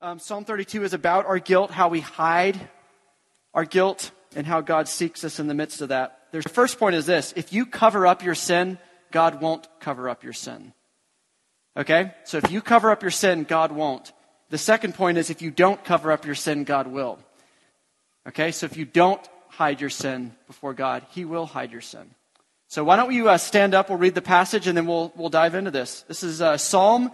Um, Psalm 32 is about our guilt, how we hide our guilt, and how God seeks us in the midst of that. The first point is this if you cover up your sin, God won't cover up your sin. Okay? So if you cover up your sin, God won't. The second point is if you don't cover up your sin, God will. Okay? So if you don't hide your sin before God, He will hide your sin. So why don't you uh, stand up? We'll read the passage and then we'll, we'll dive into this. This is uh, Psalm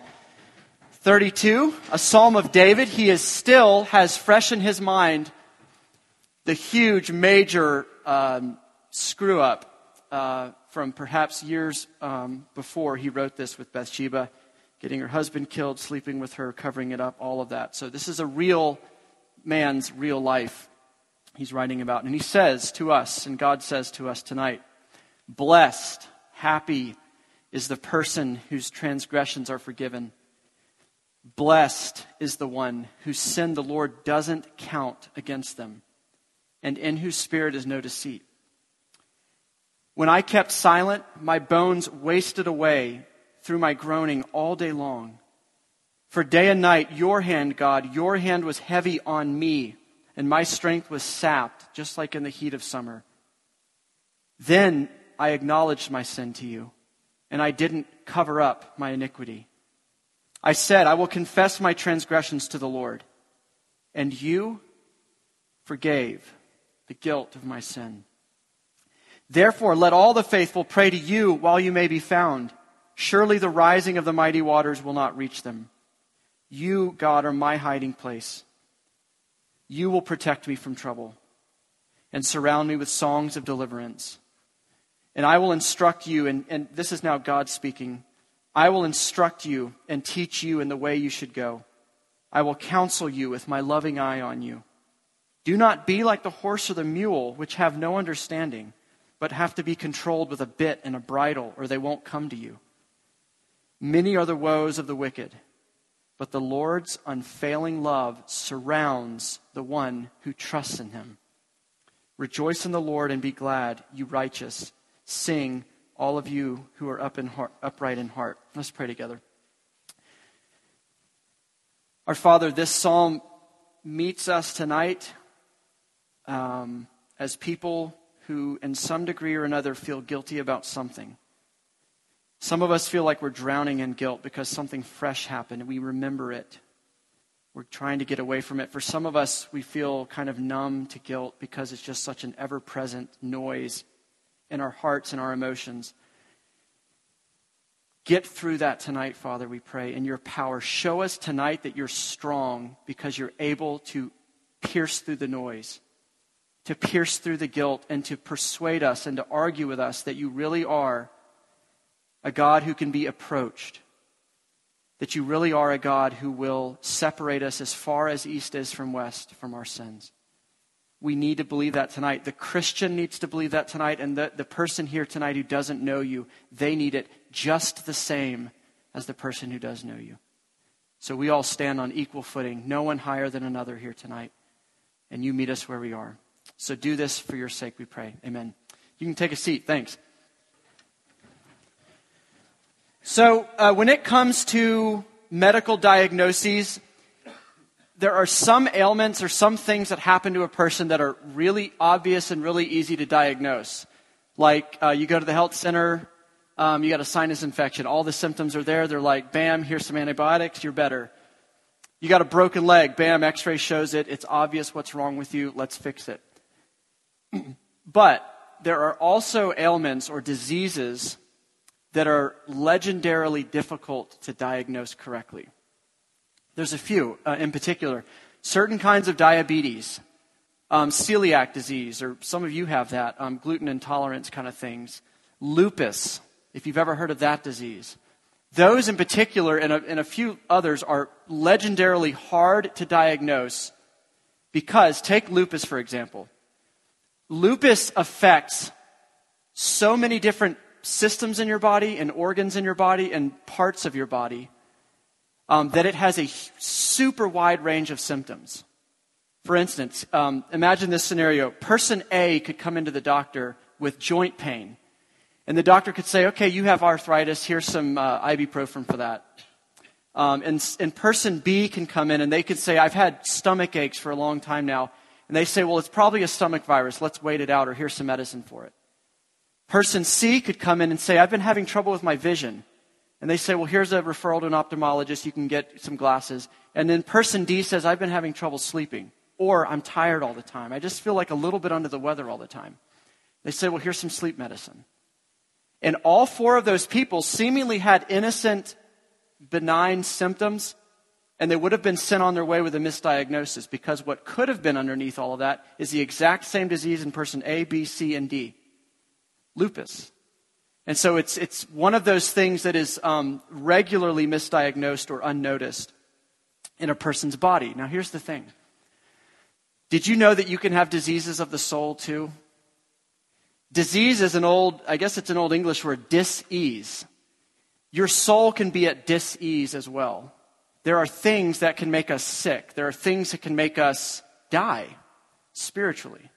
32, a psalm of David. He is still has fresh in his mind the huge, major um, screw up uh, from perhaps years um, before he wrote this with Bathsheba, getting her husband killed, sleeping with her, covering it up, all of that. So this is a real man's real life he's writing about. And he says to us, and God says to us tonight, blessed, happy is the person whose transgressions are forgiven Blessed is the one whose sin the Lord doesn't count against them, and in whose spirit is no deceit. When I kept silent, my bones wasted away through my groaning all day long. For day and night, your hand, God, your hand was heavy on me, and my strength was sapped, just like in the heat of summer. Then I acknowledged my sin to you, and I didn't cover up my iniquity. I said, I will confess my transgressions to the Lord, and you forgave the guilt of my sin. Therefore, let all the faithful pray to you while you may be found. Surely the rising of the mighty waters will not reach them. You, God, are my hiding place. You will protect me from trouble and surround me with songs of deliverance. And I will instruct you, and, and this is now God speaking. I will instruct you and teach you in the way you should go. I will counsel you with my loving eye on you. Do not be like the horse or the mule, which have no understanding, but have to be controlled with a bit and a bridle, or they won't come to you. Many are the woes of the wicked, but the Lord's unfailing love surrounds the one who trusts in him. Rejoice in the Lord and be glad, you righteous. Sing all of you who are up in heart, upright in heart. Let's pray together. Our Father, this psalm meets us tonight um, as people who, in some degree or another, feel guilty about something. Some of us feel like we're drowning in guilt because something fresh happened we remember it. We're trying to get away from it. For some of us, we feel kind of numb to guilt because it's just such an ever present noise in our hearts and our emotions. Get through that tonight, Father, we pray, in your power. Show us tonight that you're strong because you're able to pierce through the noise, to pierce through the guilt, and to persuade us and to argue with us that you really are a God who can be approached, that you really are a God who will separate us as far as east is from west from our sins. We need to believe that tonight. The Christian needs to believe that tonight, and the, the person here tonight who doesn't know you, they need it just the same as the person who does know you. So we all stand on equal footing, no one higher than another here tonight. And you meet us where we are. So do this for your sake, we pray. Amen. You can take a seat. Thanks. So, uh, when it comes to medical diagnoses, there are some ailments or some things that happen to a person that are really obvious and really easy to diagnose. Like uh, you go to the health center, um, you got a sinus infection, all the symptoms are there. They're like, bam, here's some antibiotics, you're better. You got a broken leg, bam, x ray shows it, it's obvious what's wrong with you, let's fix it. but there are also ailments or diseases that are legendarily difficult to diagnose correctly. There's a few uh, in particular. Certain kinds of diabetes, um, celiac disease, or some of you have that, um, gluten intolerance kind of things. Lupus, if you've ever heard of that disease. Those in particular, and a, and a few others, are legendarily hard to diagnose because, take lupus for example. Lupus affects so many different systems in your body and organs in your body and parts of your body um, that it has a super wide range of symptoms. For instance, um, imagine this scenario. Person A could come into the doctor with joint pain. And the doctor could say, okay, you have arthritis. Here's some uh, ibuprofen for that. Um, and, and person B can come in and they can say, I've had stomach aches for a long time now. And they say, well, it's probably a stomach virus. Let's wait it out or here's some medicine for it. Person C could come in and say, I've been having trouble with my vision. And they say, well, here's a referral to an ophthalmologist. You can get some glasses. And then person D says, I've been having trouble sleeping. Or I'm tired all the time. I just feel like a little bit under the weather all the time. They say, well, here's some sleep medicine. And all four of those people seemingly had innocent, benign symptoms, and they would have been sent on their way with a misdiagnosis because what could have been underneath all of that is the exact same disease in person A, B, C, and D lupus. And so it's, it's one of those things that is um, regularly misdiagnosed or unnoticed in a person's body. Now, here's the thing Did you know that you can have diseases of the soul too? Disease is an old, I guess it's an old English word, dis-ease. Your soul can be at dis-ease as well. There are things that can make us sick. There are things that can make us die spiritually.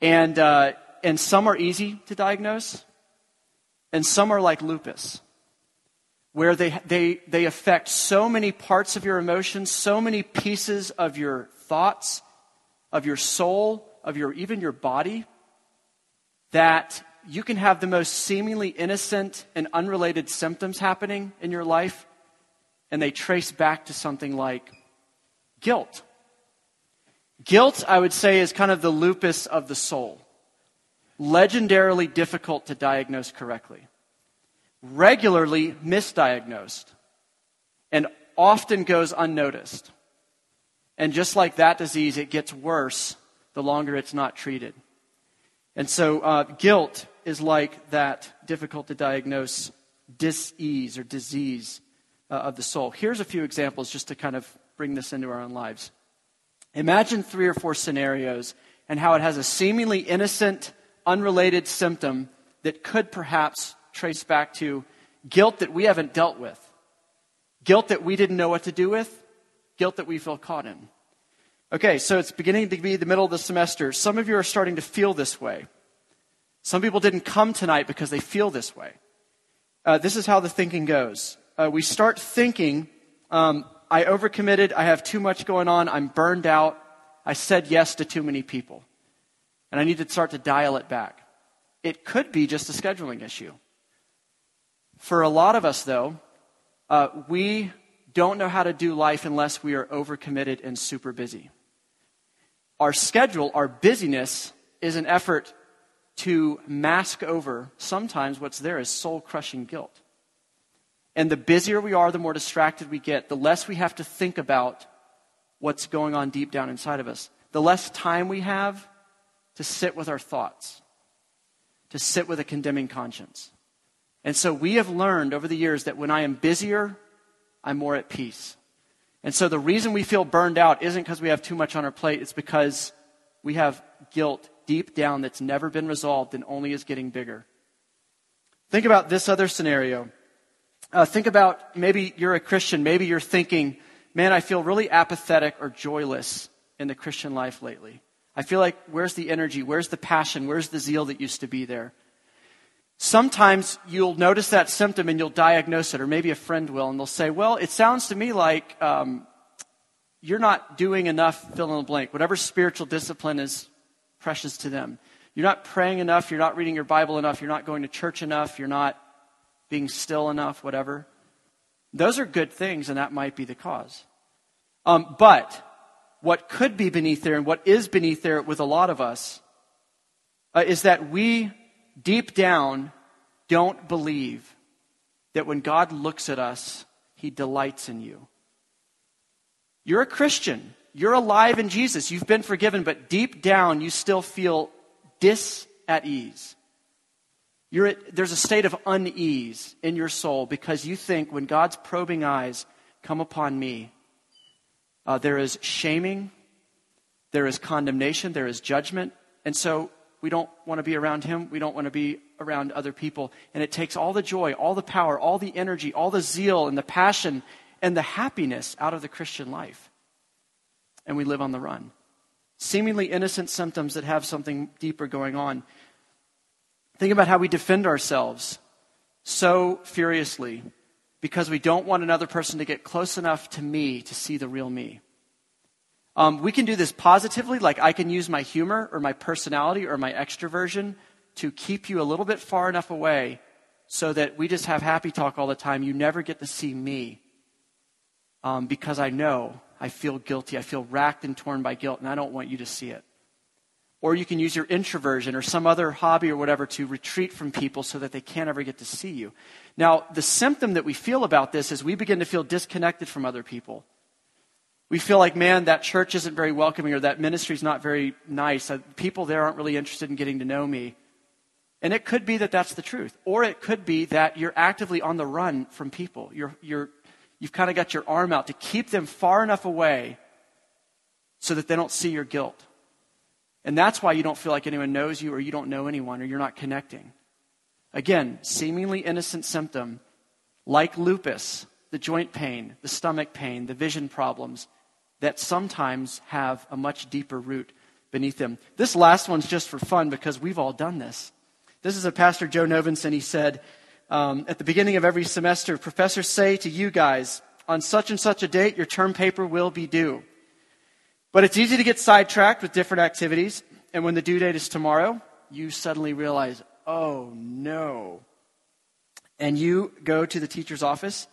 And, uh, and some are easy to diagnose, and some are like lupus, where they, they, they affect so many parts of your emotions, so many pieces of your thoughts, of your soul, of your, even your body, that you can have the most seemingly innocent and unrelated symptoms happening in your life, and they trace back to something like guilt. Guilt, I would say, is kind of the lupus of the soul legendarily difficult to diagnose correctly, regularly misdiagnosed, and often goes unnoticed. And just like that disease, it gets worse the longer it's not treated. And so, uh, guilt is like that difficult to diagnose disease or disease uh, of the soul. Here's a few examples just to kind of bring this into our own lives. Imagine three or four scenarios and how it has a seemingly innocent unrelated symptom that could perhaps trace back to guilt that we haven't dealt with, guilt that we didn't know what to do with, guilt that we feel caught in. Okay, so it's beginning to be the middle of the semester. Some of you are starting to feel this way. Some people didn't come tonight because they feel this way. Uh, this is how the thinking goes. Uh, we start thinking, um, I overcommitted, I have too much going on, I'm burned out, I said yes to too many people and I need to start to dial it back. It could be just a scheduling issue. For a lot of us, though, uh, we don't know how to do life unless we are overcommitted and super busy. Our schedule, our busyness, is an effort to mask over sometimes what's there is soul crushing guilt. And the busier we are, the more distracted we get, the less we have to think about what's going on deep down inside of us. The less time we have, to sit with our thoughts, to sit with a condemning conscience. And so we have learned over the years that when I am busier, I'm more at peace. And so the reason we feel burned out isn't because we have too much on our plate, it's because we have guilt deep down that's never been resolved and only is getting bigger. Think about this other scenario. Uh, think about maybe you're a Christian, maybe you're thinking, man, I feel really apathetic or joyless in the Christian life lately. I feel like, where's the energy? Where's the passion? Where's the zeal that used to be there? Sometimes you'll notice that symptom and you'll diagnose it, or maybe a friend will, and they'll say, Well, it sounds to me like um, you're not doing enough, fill in the blank, whatever spiritual discipline is precious to them. You're not praying enough, you're not reading your Bible enough, you're not going to church enough, you're not being still enough, whatever. Those are good things, and that might be the cause. Um, but what could be beneath there and what is beneath there with a lot of us uh, is that we deep down don't believe that when God looks at us, he delights in you. You're a Christian. You're alive in Jesus. You've been forgiven, but deep down you still feel dis at ease. At, there's a state of unease in your soul because you think when God's probing eyes come upon me, uh, there is shaming, there is condemnation, there is judgment. And so we don't want to be around him. We don't want to be around other people. And it takes all the joy, all the power, all the energy, all the zeal and the passion and the happiness out of the Christian life. And we live on the run. Seemingly innocent symptoms that have something deeper going on. Think about how we defend ourselves so furiously because we don't want another person to get close enough to me to see the real me. Um, we can do this positively, like I can use my humor or my personality or my extroversion to keep you a little bit far enough away so that we just have happy talk all the time. You never get to see me um, because I know I feel guilty. I feel racked and torn by guilt, and I don't want you to see it. Or you can use your introversion or some other hobby or whatever to retreat from people so that they can't ever get to see you. Now, the symptom that we feel about this is we begin to feel disconnected from other people. We feel like, man, that church isn't very welcoming or that ministry is not very nice. Uh, people there aren't really interested in getting to know me. And it could be that that's the truth. Or it could be that you're actively on the run from people. You're, you're, you've kind of got your arm out to keep them far enough away so that they don't see your guilt. And that's why you don't feel like anyone knows you or you don't know anyone or you're not connecting. Again, seemingly innocent symptom like lupus, the joint pain, the stomach pain, the vision problems that sometimes have a much deeper root beneath them. This last one's just for fun because we've all done this. This is a pastor, Joe Novenson. He said, um, at the beginning of every semester, professors say to you guys, on such and such a date, your term paper will be due. But it's easy to get sidetracked with different activities. And when the due date is tomorrow, you suddenly realize, oh no. And you go to the teacher's office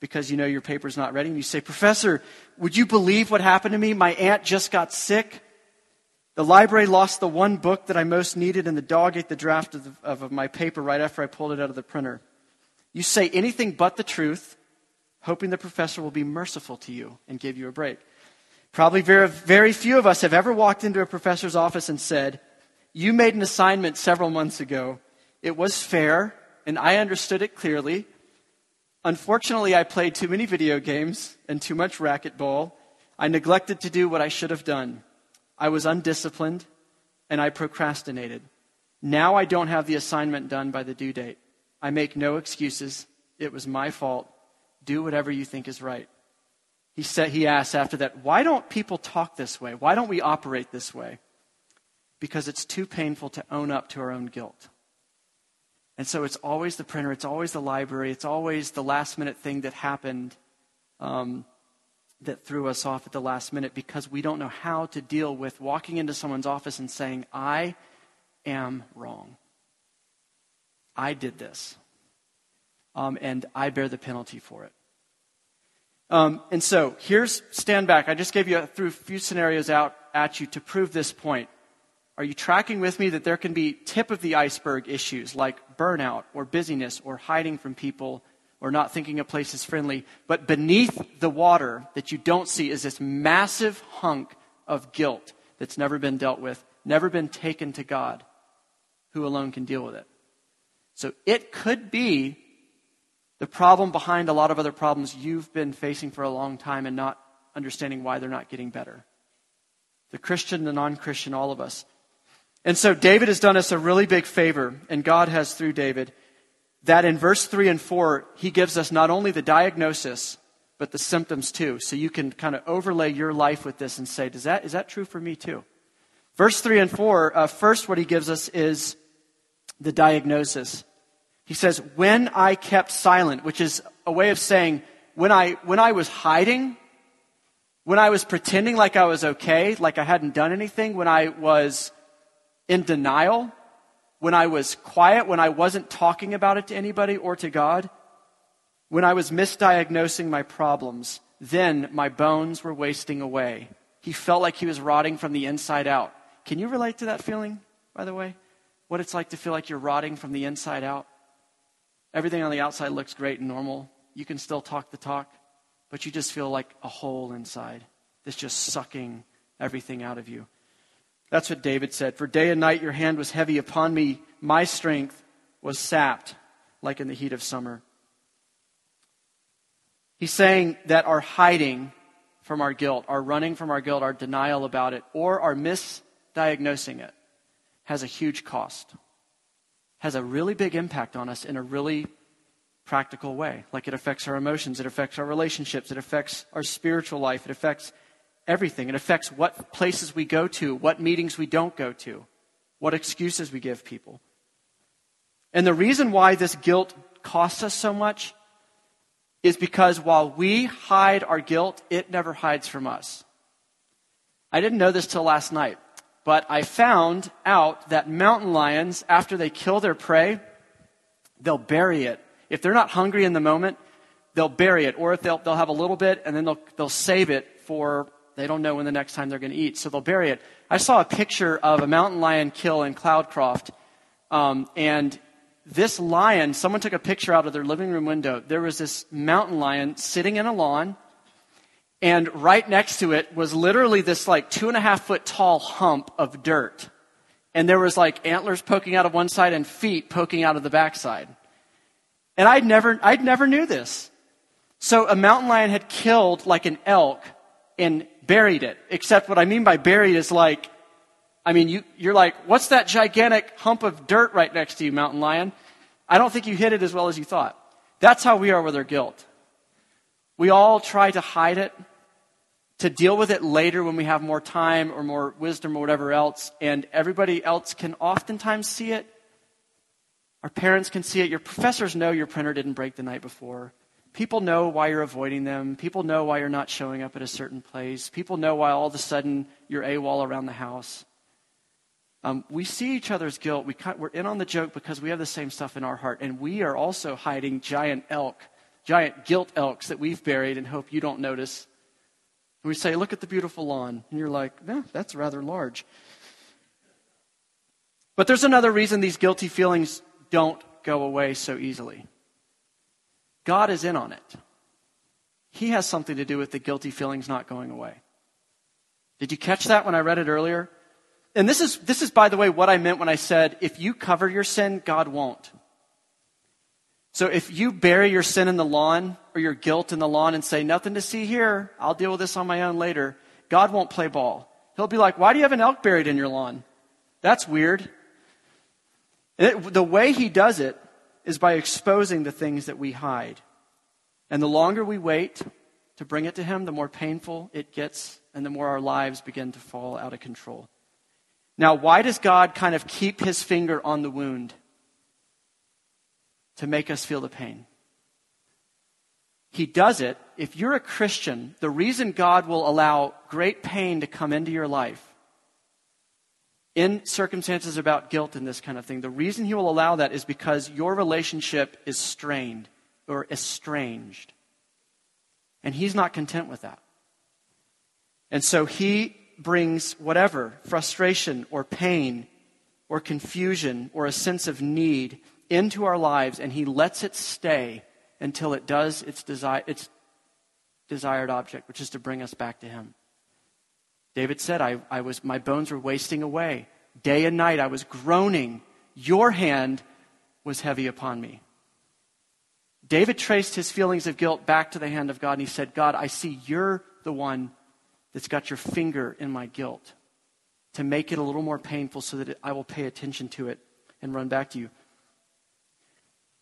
because you know your paper's not ready. And you say, Professor, would you believe what happened to me? My aunt just got sick. The library lost the one book that I most needed, and the dog ate the draft of, the, of, my paper right after I pulled it out of the printer. You say anything but the truth, hoping the professor will be merciful to you and give you a break. Probably very, very few of us have ever walked into a professor's office and said, You made an assignment several months ago. It was fair, and I understood it clearly. Unfortunately, I played too many video games and too much racquetball. I neglected to do what I should have done. I was undisciplined, and I procrastinated. Now I don't have the assignment done by the due date. I make no excuses. It was my fault. Do whatever you think is right. He, said, he asked after that, why don't people talk this way? Why don't we operate this way? Because it's too painful to own up to our own guilt. And so it's always the printer, it's always the library, it's always the last minute thing that happened um, that threw us off at the last minute because we don't know how to deal with walking into someone's office and saying, I am wrong. I did this. Um, and I bear the penalty for it. Um, and so here's stand back. I just gave you a, threw a few scenarios out at you to prove this point. Are you tracking with me that there can be tip of the iceberg issues like burnout or busyness or hiding from people or not thinking a place is friendly? But beneath the water that you don't see is this massive hunk of guilt that's never been dealt with, never been taken to God, who alone can deal with it. So it could be the problem behind a lot of other problems you've been facing for a long time and not understanding why they're not getting better. The Christian, the non Christian, all of us. And so David has done us a really big favor, and God has through David, that in verse 3 and 4, he gives us not only the diagnosis, but the symptoms too. So you can kind of overlay your life with this and say, Does that, is that true for me too? Verse 3 and 4, uh, first, what he gives us is the diagnosis. He says, when I kept silent, which is a way of saying, when I, when I was hiding, when I was pretending like I was okay, like I hadn't done anything, when I was in denial, when I was quiet, when I wasn't talking about it to anybody or to God, when I was misdiagnosing my problems, then my bones were wasting away. He felt like he was rotting from the inside out. Can you relate to that feeling, by the way? What it's like to feel like you're rotting from the inside out? Everything on the outside looks great and normal. You can still talk the talk, but you just feel like a hole inside that's just sucking everything out of you. That's what David said. For day and night your hand was heavy upon me. My strength was sapped like in the heat of summer. He's saying that our hiding from our guilt, our running from our guilt, our denial about it, or our misdiagnosing it has a huge cost has a really big impact on us in a really practical way. Like it affects our emotions, it affects our relationships, it affects our spiritual life, it affects everything. It affects what places we go to, what meetings we don't go to, what excuses we give people. And the reason why this guilt costs us so much is because while we hide our guilt, it never hides from us. I didn't know this till last night, but I found out that mountain lions, after they kill their prey, they'll bury it. If they're not hungry in the moment, they'll bury it. Or if they'll, they'll have a little bit and then they'll, they'll save it for, they don't know when the next time they're going to eat. So they'll bury it. I saw a picture of a mountain lion kill in Cloudcroft. Um, and this lion, someone took a picture out of their living room window. There was this mountain lion sitting in a lawn. And right next to it was literally this like two and a half foot tall hump of dirt. And there was like antlers poking out of one side and feet poking out of the backside. And I'd never, I'd never knew this. So a mountain lion had killed like an elk and buried it. Except what I mean by buried is like, I mean, you, you're like, what's that gigantic hump of dirt right next to you, mountain lion? I don't think you hit it as well as you thought. That's how we are with our guilt. We all try to hide it, to deal with it later when we have more time or more wisdom or whatever else, and everybody else can oftentimes see it, our parents can see it. Your professors know your printer didn't break the night before. People know why you're avoiding them. People know why you're not showing up at a certain place. People know why all of a sudden you're AWOL around the house. Um, we see each other's guilt. We, we're in on the joke because we have the same stuff in our heart. And we are also hiding giant elk, giant guilt elks that we've buried and hope you don't notice. And we say, Look at the beautiful lawn. And you're like, "Yeah, that's rather large. But there's another reason these guilty feelings don't go away so easily. God is in on it. He has something to do with the guilty feelings not going away. Did you catch that when I read it earlier? And this is, this is, by the way, what I meant when I said, if you cover your sin, God won't. So if you bury your sin in the lawn or your guilt in the lawn and say, nothing to see here, I'll deal with this on my own later, God won't play ball. He'll be like, why do you have an elk buried in your lawn? That's weird. It, the way he does it is by exposing the things that we hide. And the longer we wait to bring it to him, the more painful it gets and the more our lives begin to fall out of control. Now, why does God kind of keep his finger on the wound? To make us feel the pain. He does it. If you're a Christian, the reason God will allow great pain to come into your life in circumstances about guilt and this kind of thing, the reason he will allow that is because your relationship is strained or estranged. And he's not content with that. And so he brings whatever frustration or pain or confusion or a sense of need into our lives and he lets it stay until it does its, desi- its desired object, which is to bring us back to him. David said, I, I was, my bones were wasting away. Day and night I was groaning. Your hand was heavy upon me. David traced his feelings of guilt back to the hand of God and he said, God, I see you're the one that's got your finger in my guilt to make it a little more painful so that I will pay attention to it and run back to you.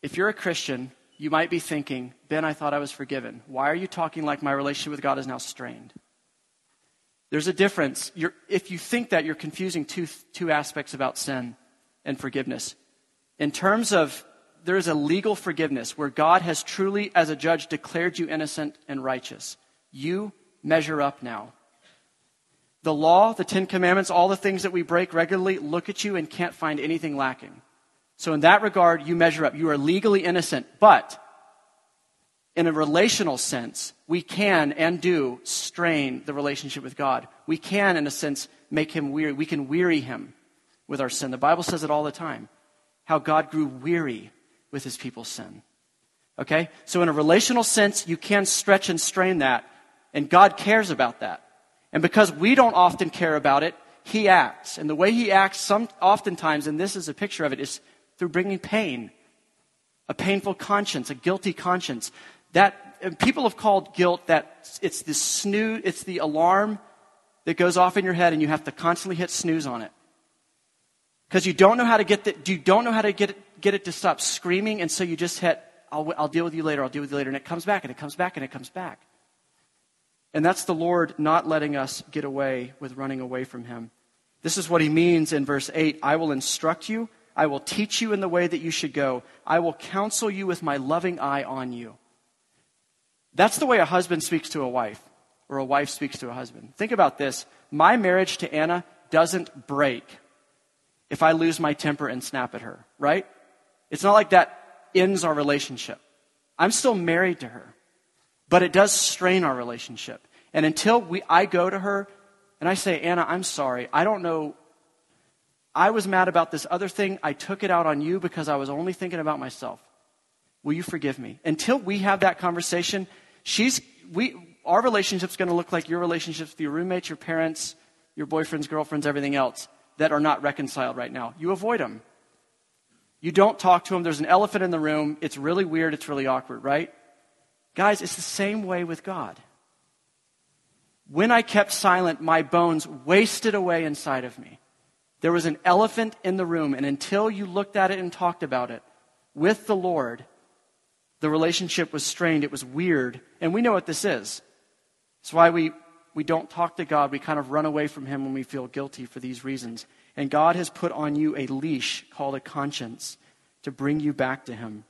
If you're a Christian, you might be thinking, Ben, I thought I was forgiven. Why are you talking like my relationship with God is now strained? There's a difference. You're, if you think that, you're confusing two, two aspects about sin and forgiveness. In terms of, there is a legal forgiveness where God has truly, as a judge, declared you innocent and righteous. You measure up now. The law, the Ten Commandments, all the things that we break regularly look at you and can't find anything lacking. So, in that regard, you measure up. You are legally innocent. But in a relational sense, we can and do strain the relationship with God. We can, in a sense, make him weary. We can weary him with our sin. The Bible says it all the time how God grew weary with his people's sin. Okay? So, in a relational sense, you can stretch and strain that, and God cares about that. And because we don't often care about it, he acts. And the way he acts, some, oftentimes, and this is a picture of it, is through bringing pain a painful conscience, a guilty conscience, that people have called guilt that it's the snooze, it's the alarm that goes off in your head and you have to constantly hit snooze on it. Because you don't know how to get the, you don't know how to get it, get it to stop screaming, and so you just hit, I'll, I'll deal with you later, I'll deal with you later, and it comes back and it comes back and it comes back. And that's the Lord not letting us get away with running away from Him. This is what He means in verse 8 I will instruct you, I will teach you in the way that you should go, I will counsel you with my loving eye on you. That's the way a husband speaks to a wife, or a wife speaks to a husband. Think about this. My marriage to Anna doesn't break if I lose my temper and snap at her, right? It's not like that ends our relationship. I'm still married to her, but it does strain our relationship. And until we, I go to her and I say, Anna, I'm sorry. I don't know. I was mad about this other thing. I took it out on you because I was only thinking about myself. Will you forgive me? Until we have that conversation, she's, we, our relationship's going to look like your relationships with your roommates, your parents, your boyfriends, girlfriends, everything else that are not reconciled right now. You avoid them. You don't talk to them. There's an elephant in the room. It's really weird. It's really awkward, right? Guys, it's the same way with God. When I kept silent, my bones wasted away inside of me. There was an elephant in the room, and until you looked at it and talked about it with the Lord, the relationship was strained. It was weird. And we know what this is. It's why we, we don't talk to God. We kind of run away from Him when we feel guilty for these reasons. And God has put on you a leash called a conscience to bring you back to Him,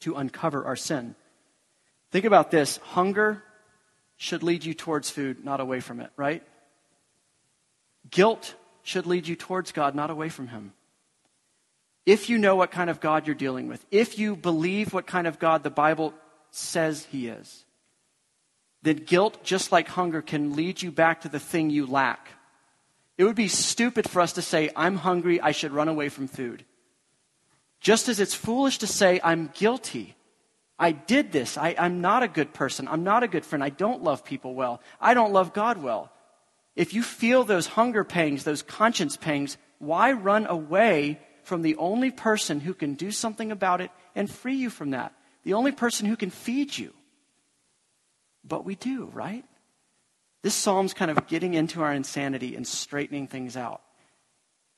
to uncover our sin. Think about this hunger should lead you towards food, not away from it, right? Guilt should lead you towards God, not away from Him. If you know what kind of God you're dealing with, if you believe what kind of God the Bible says He is, then guilt, just like hunger, can lead you back to the thing you lack. It would be stupid for us to say, I'm hungry, I should run away from food. Just as it's foolish to say, I'm guilty. I did this. I, am not a good person. I'm not a good friend. I don't love people well. I don't love God well. If you feel those hunger pangs, those conscience pangs, why run away from the only person who can do something about it and free you from that? The only person who can feed you. But we do, right? This psalm's kind of getting into our insanity and straightening things out.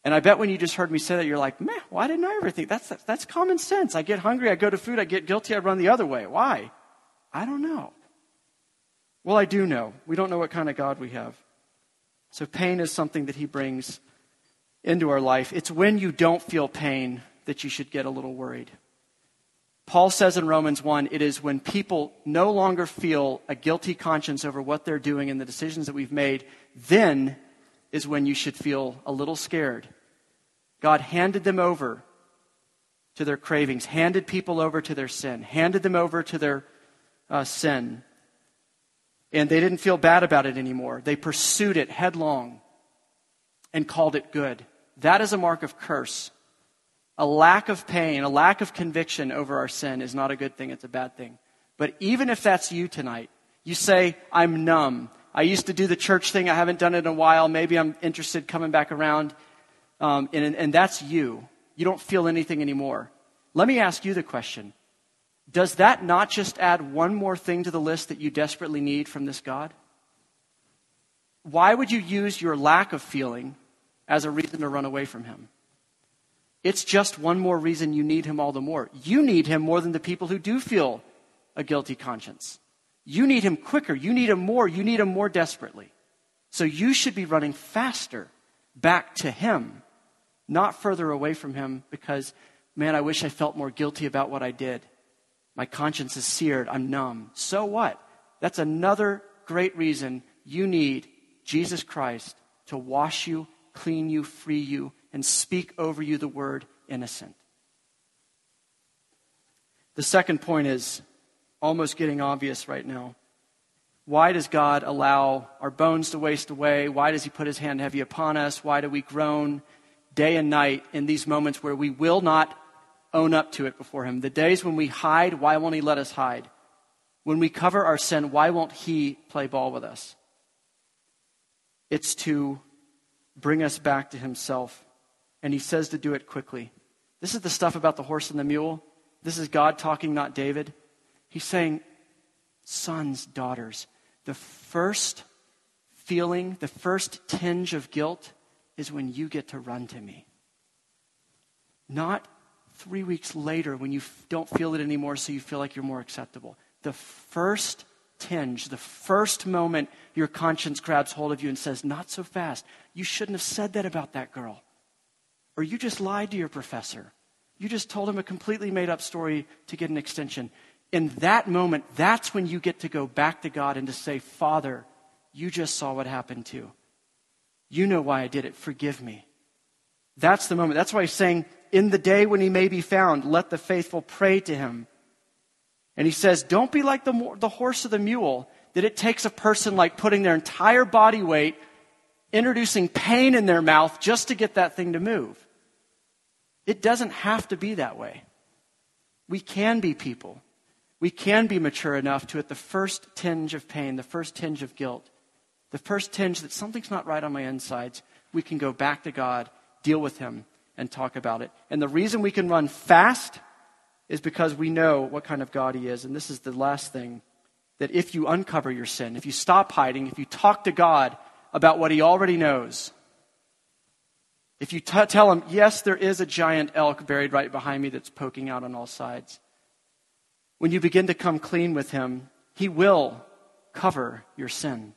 And I bet when you just heard me say that, you're like, man, why didn't I ever think? That's, that's common sense. I get hungry, I go to food, I get guilty, I run the other way. Why? I don't know. Well, I do know. We don't know what kind of God we have. So pain is something that he brings into our life. It's when you don't feel pain that you should get a little worried. Paul says in Romans 1 it is when people no longer feel a guilty conscience over what they're doing and the decisions that we've made, then is when you should feel a little scared. God handed them over to their cravings, handed people over to their sin, handed them over to their uh, sin. And they didn't feel bad about it anymore. They pursued it headlong and called it good. That is a mark of curse. A lack of pain, a lack of conviction over our sin is not a good thing, it's a bad thing. But even if that's you tonight, you say, I'm numb. I used to do the church thing. I haven't done it in a while. Maybe I'm interested coming back around. Um, and, and that's you. You don't feel anything anymore. Let me ask you the question Does that not just add one more thing to the list that you desperately need from this God? Why would you use your lack of feeling as a reason to run away from Him? It's just one more reason you need Him all the more. You need Him more than the people who do feel a guilty conscience. You need him quicker. You need him more. You need him more desperately. So you should be running faster back to him, not further away from him because, man, I wish I felt more guilty about what I did. My conscience is seared. I'm numb. So what? That's another great reason you need Jesus Christ to wash you, clean you, free you, and speak over you the word innocent. The second point is almost getting obvious right now. Why does God allow our bones to waste away? Why does He put His hand heavy upon us? Why do we groan day and night in these moments where we will not own up to it before Him? The days when we hide, why won't He let us hide? When we cover our sin, why won't He play ball with us? It's to bring us back to Himself. And He says to do it quickly. This is the stuff about the horse and the mule. This is God talking, not David. He's saying, sons, daughters, the first feeling, the first tinge of guilt is when you get to run to me. Not three weeks later when you don't feel it anymore, so you feel like you're more acceptable. The first tinge, the first moment your conscience grabs hold of you and says, Not so fast. You shouldn't have said that about that girl. Or you just lied to your professor. You just told him a completely made up story to get an extension in that moment, that's when you get to go back to God and to say, Father, you just saw what happened too. You know why I did it. Forgive me. That's the moment. That's why he's saying, in the day when he may be found, let the faithful pray to him. And he says, don't be like the, the horse or the mule, that it takes a person like putting their entire body weight, introducing pain in their mouth just to get that thing to move. It doesn't have to be that way. We can be people. We can be mature enough to, at the first tinge of pain, the first tinge of guilt, the first tinge that something's not right on my insides, we can go back to God, deal with Him, and talk about it. And the reason we can run fast is because we know what kind of God He is. And this is the last thing that if you uncover your sin, if you stop hiding, if you talk to God about what He already knows, if you t- tell Him, yes, there is a giant elk buried right behind me that's poking out on all sides, when you begin to come clean with Him, He will cover your sin.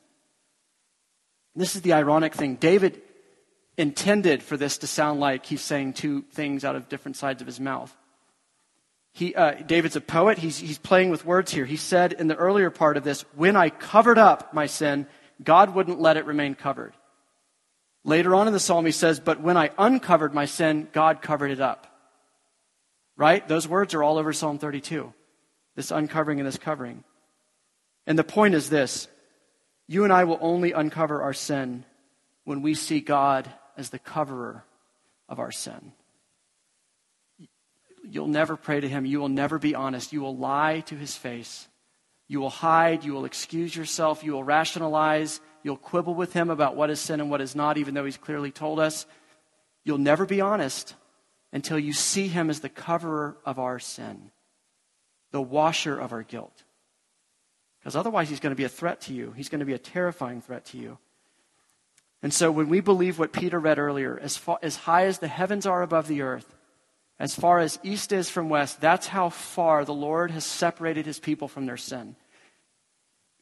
This is the ironic thing. David intended for this to sound like he's saying two things out of different sides of his mouth. He, uh, David's a poet. He's, he's playing with words here. He said in the earlier part of this, When I covered up my sin, God wouldn't let it remain covered. Later on in the psalm, he says, But when I uncovered my sin, God covered it up. Right? Those words are all over Psalm 32. This uncovering and this covering. And the point is this you and I will only uncover our sin when we see God as the coverer of our sin. You'll never pray to Him. You will never be honest. You will lie to His face. You will hide. You will excuse yourself. You will rationalize. You'll quibble with Him about what is sin and what is not, even though He's clearly told us. You'll never be honest until you see Him as the coverer of our sin, the washer of our guilt. Because otherwise, he's going to be a threat to you. He's going to be a terrifying threat to you. And so, when we believe what Peter read earlier, as, far, as high as the heavens are above the earth, as far as east is from west, that's how far the Lord has separated his people from their sin.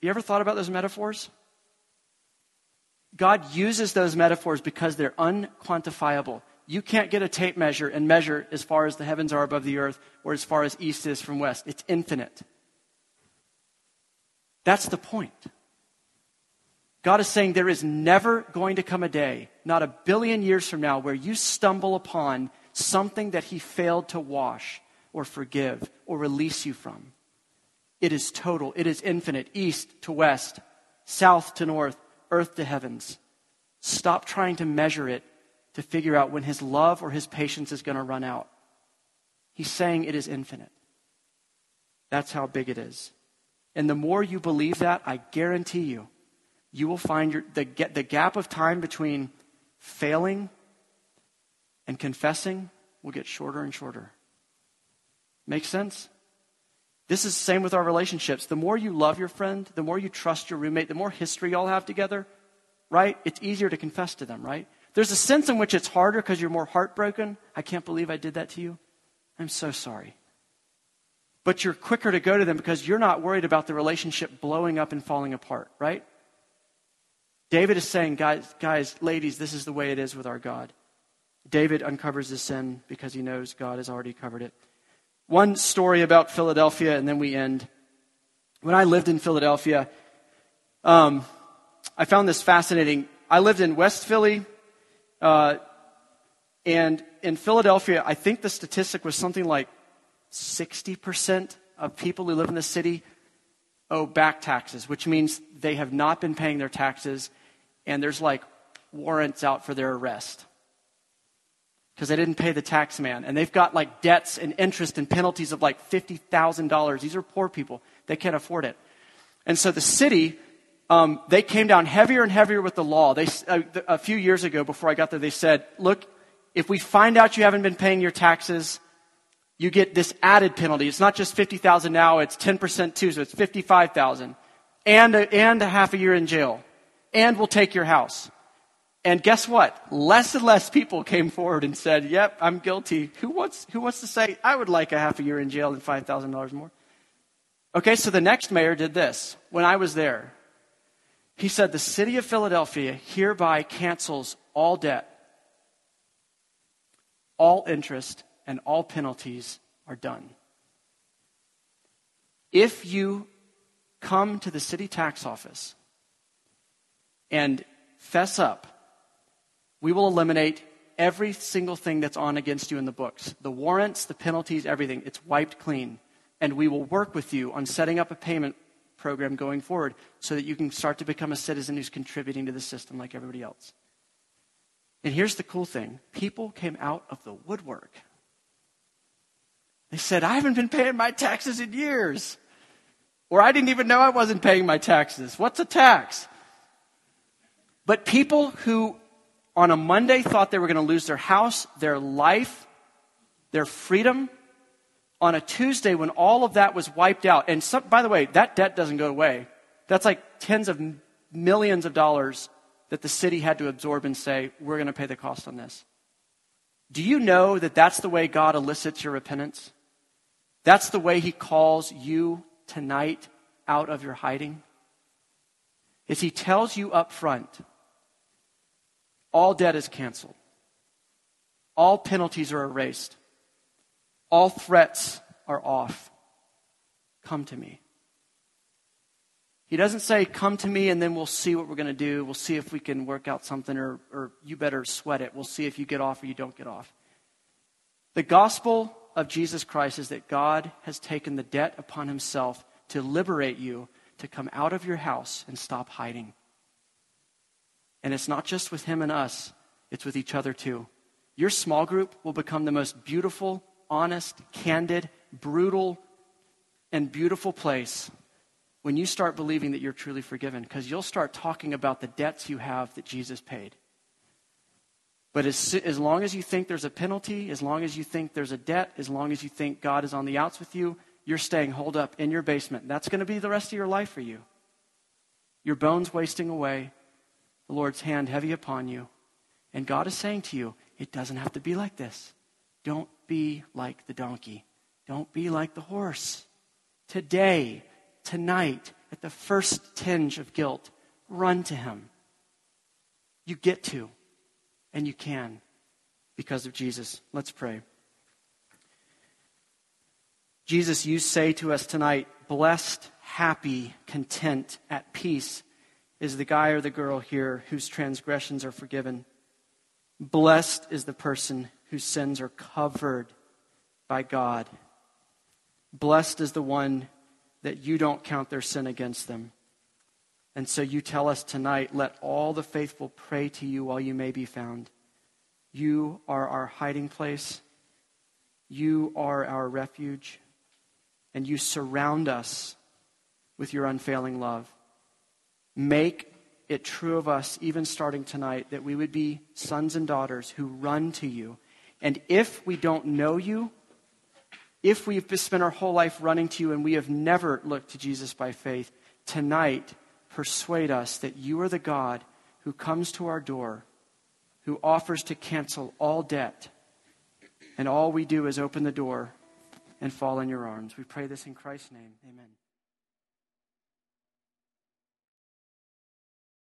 You ever thought about those metaphors? God uses those metaphors because they're unquantifiable. You can't get a tape measure and measure as far as the heavens are above the earth or as far as east is from west. It's infinite. That's the point. God is saying there is never going to come a day, not a billion years from now, where you stumble upon something that He failed to wash or forgive or release you from. It is total, it is infinite, east to west, south to north, earth to heavens. Stop trying to measure it to figure out when His love or His patience is going to run out. He's saying it is infinite. That's how big it is. And the more you believe that, I guarantee you, you will find your, the, the gap of time between failing and confessing will get shorter and shorter. Make sense? This is the same with our relationships. The more you love your friend, the more you trust your roommate, the more history y'all have together, right? It's easier to confess to them, right? There's a sense in which it's harder because you're more heartbroken. I can't believe I did that to you. I'm so sorry but you're quicker to go to them because you're not worried about the relationship blowing up and falling apart, right? David is saying, guys, guys, ladies, this is the way it is with our God. David uncovers his sin because he knows God has already covered it. One story about Philadelphia, and then we end. When I lived in Philadelphia, um, I found this fascinating. I lived in West Philly, uh, and in Philadelphia, I think the statistic was something like 60% of people who live in the city owe back taxes, which means they have not been paying their taxes, and there's like warrants out for their arrest because they didn't pay the tax man. And they've got like debts and interest and penalties of like $50,000. These are poor people, they can't afford it. And so the city, um, they came down heavier and heavier with the law. They, uh, a few years ago, before I got there, they said, look, if we find out you haven't been paying your taxes, you get this added penalty. It's not just 50,000 now, it's 10% too, so it's 55,000. And a, and a half a year in jail. And we'll take your house. And guess what? Less and less people came forward and said, yep, I'm guilty. Who wants, who wants to say, I would like a half a year in jail and $5,000 more? Okay, so the next mayor did this when I was there. He said, the city of Philadelphia hereby cancels all debt, all interest, and all penalties are done. If you come to the city tax office and fess up, we will eliminate every single thing that's on against you in the books the warrants, the penalties, everything. It's wiped clean. And we will work with you on setting up a payment program going forward so that you can start to become a citizen who's contributing to the system like everybody else. And here's the cool thing people came out of the woodwork. They said, I haven't been paying my taxes in years. Or I didn't even know I wasn't paying my taxes. What's a tax? But people who on a Monday thought they were going to lose their house, their life, their freedom, on a Tuesday when all of that was wiped out. And some, by the way, that debt doesn't go away. That's like tens of millions of dollars that the city had to absorb and say, we're going to pay the cost on this. Do you know that that's the way God elicits your repentance? That's the way He calls you tonight out of your hiding? Is He tells you up front, all debt is canceled, all penalties are erased, all threats are off. Come to me. He doesn't say, Come to me and then we'll see what we're going to do. We'll see if we can work out something, or, or you better sweat it. We'll see if you get off or you don't get off. The gospel of Jesus Christ is that God has taken the debt upon himself to liberate you to come out of your house and stop hiding. And it's not just with him and us, it's with each other too. Your small group will become the most beautiful, honest, candid, brutal, and beautiful place when you start believing that you're truly forgiven, because you'll start talking about the debts you have that Jesus paid. But as, as long as you think there's a penalty, as long as you think there's a debt, as long as you think God is on the outs with you, you're staying holed up in your basement. That's going to be the rest of your life for you. Your bones wasting away, the Lord's hand heavy upon you. And God is saying to you, it doesn't have to be like this. Don't be like the donkey. Don't be like the horse. Today, tonight, at the first tinge of guilt, run to Him. You get to, and you can because of Jesus. Let's pray. Jesus, you say to us tonight, blessed, happy, content, at peace is the guy or the girl here whose transgressions are forgiven. Blessed is the person whose sins are covered by God. Blessed is the one that you don't count their sin against them. And so you tell us tonight, let all the faithful pray to you while you may be found. You are our hiding place. You are our refuge. And you surround us with your unfailing love. Make it true of us, even starting tonight, that we would be sons and daughters who run to you. And if we don't know you, if we've spent our whole life running to you and we have never looked to Jesus by faith, tonight persuade us that you are the God who comes to our door, who offers to cancel all debt. And all we do is open the door and fall in your arms. We pray this in Christ's name. Amen.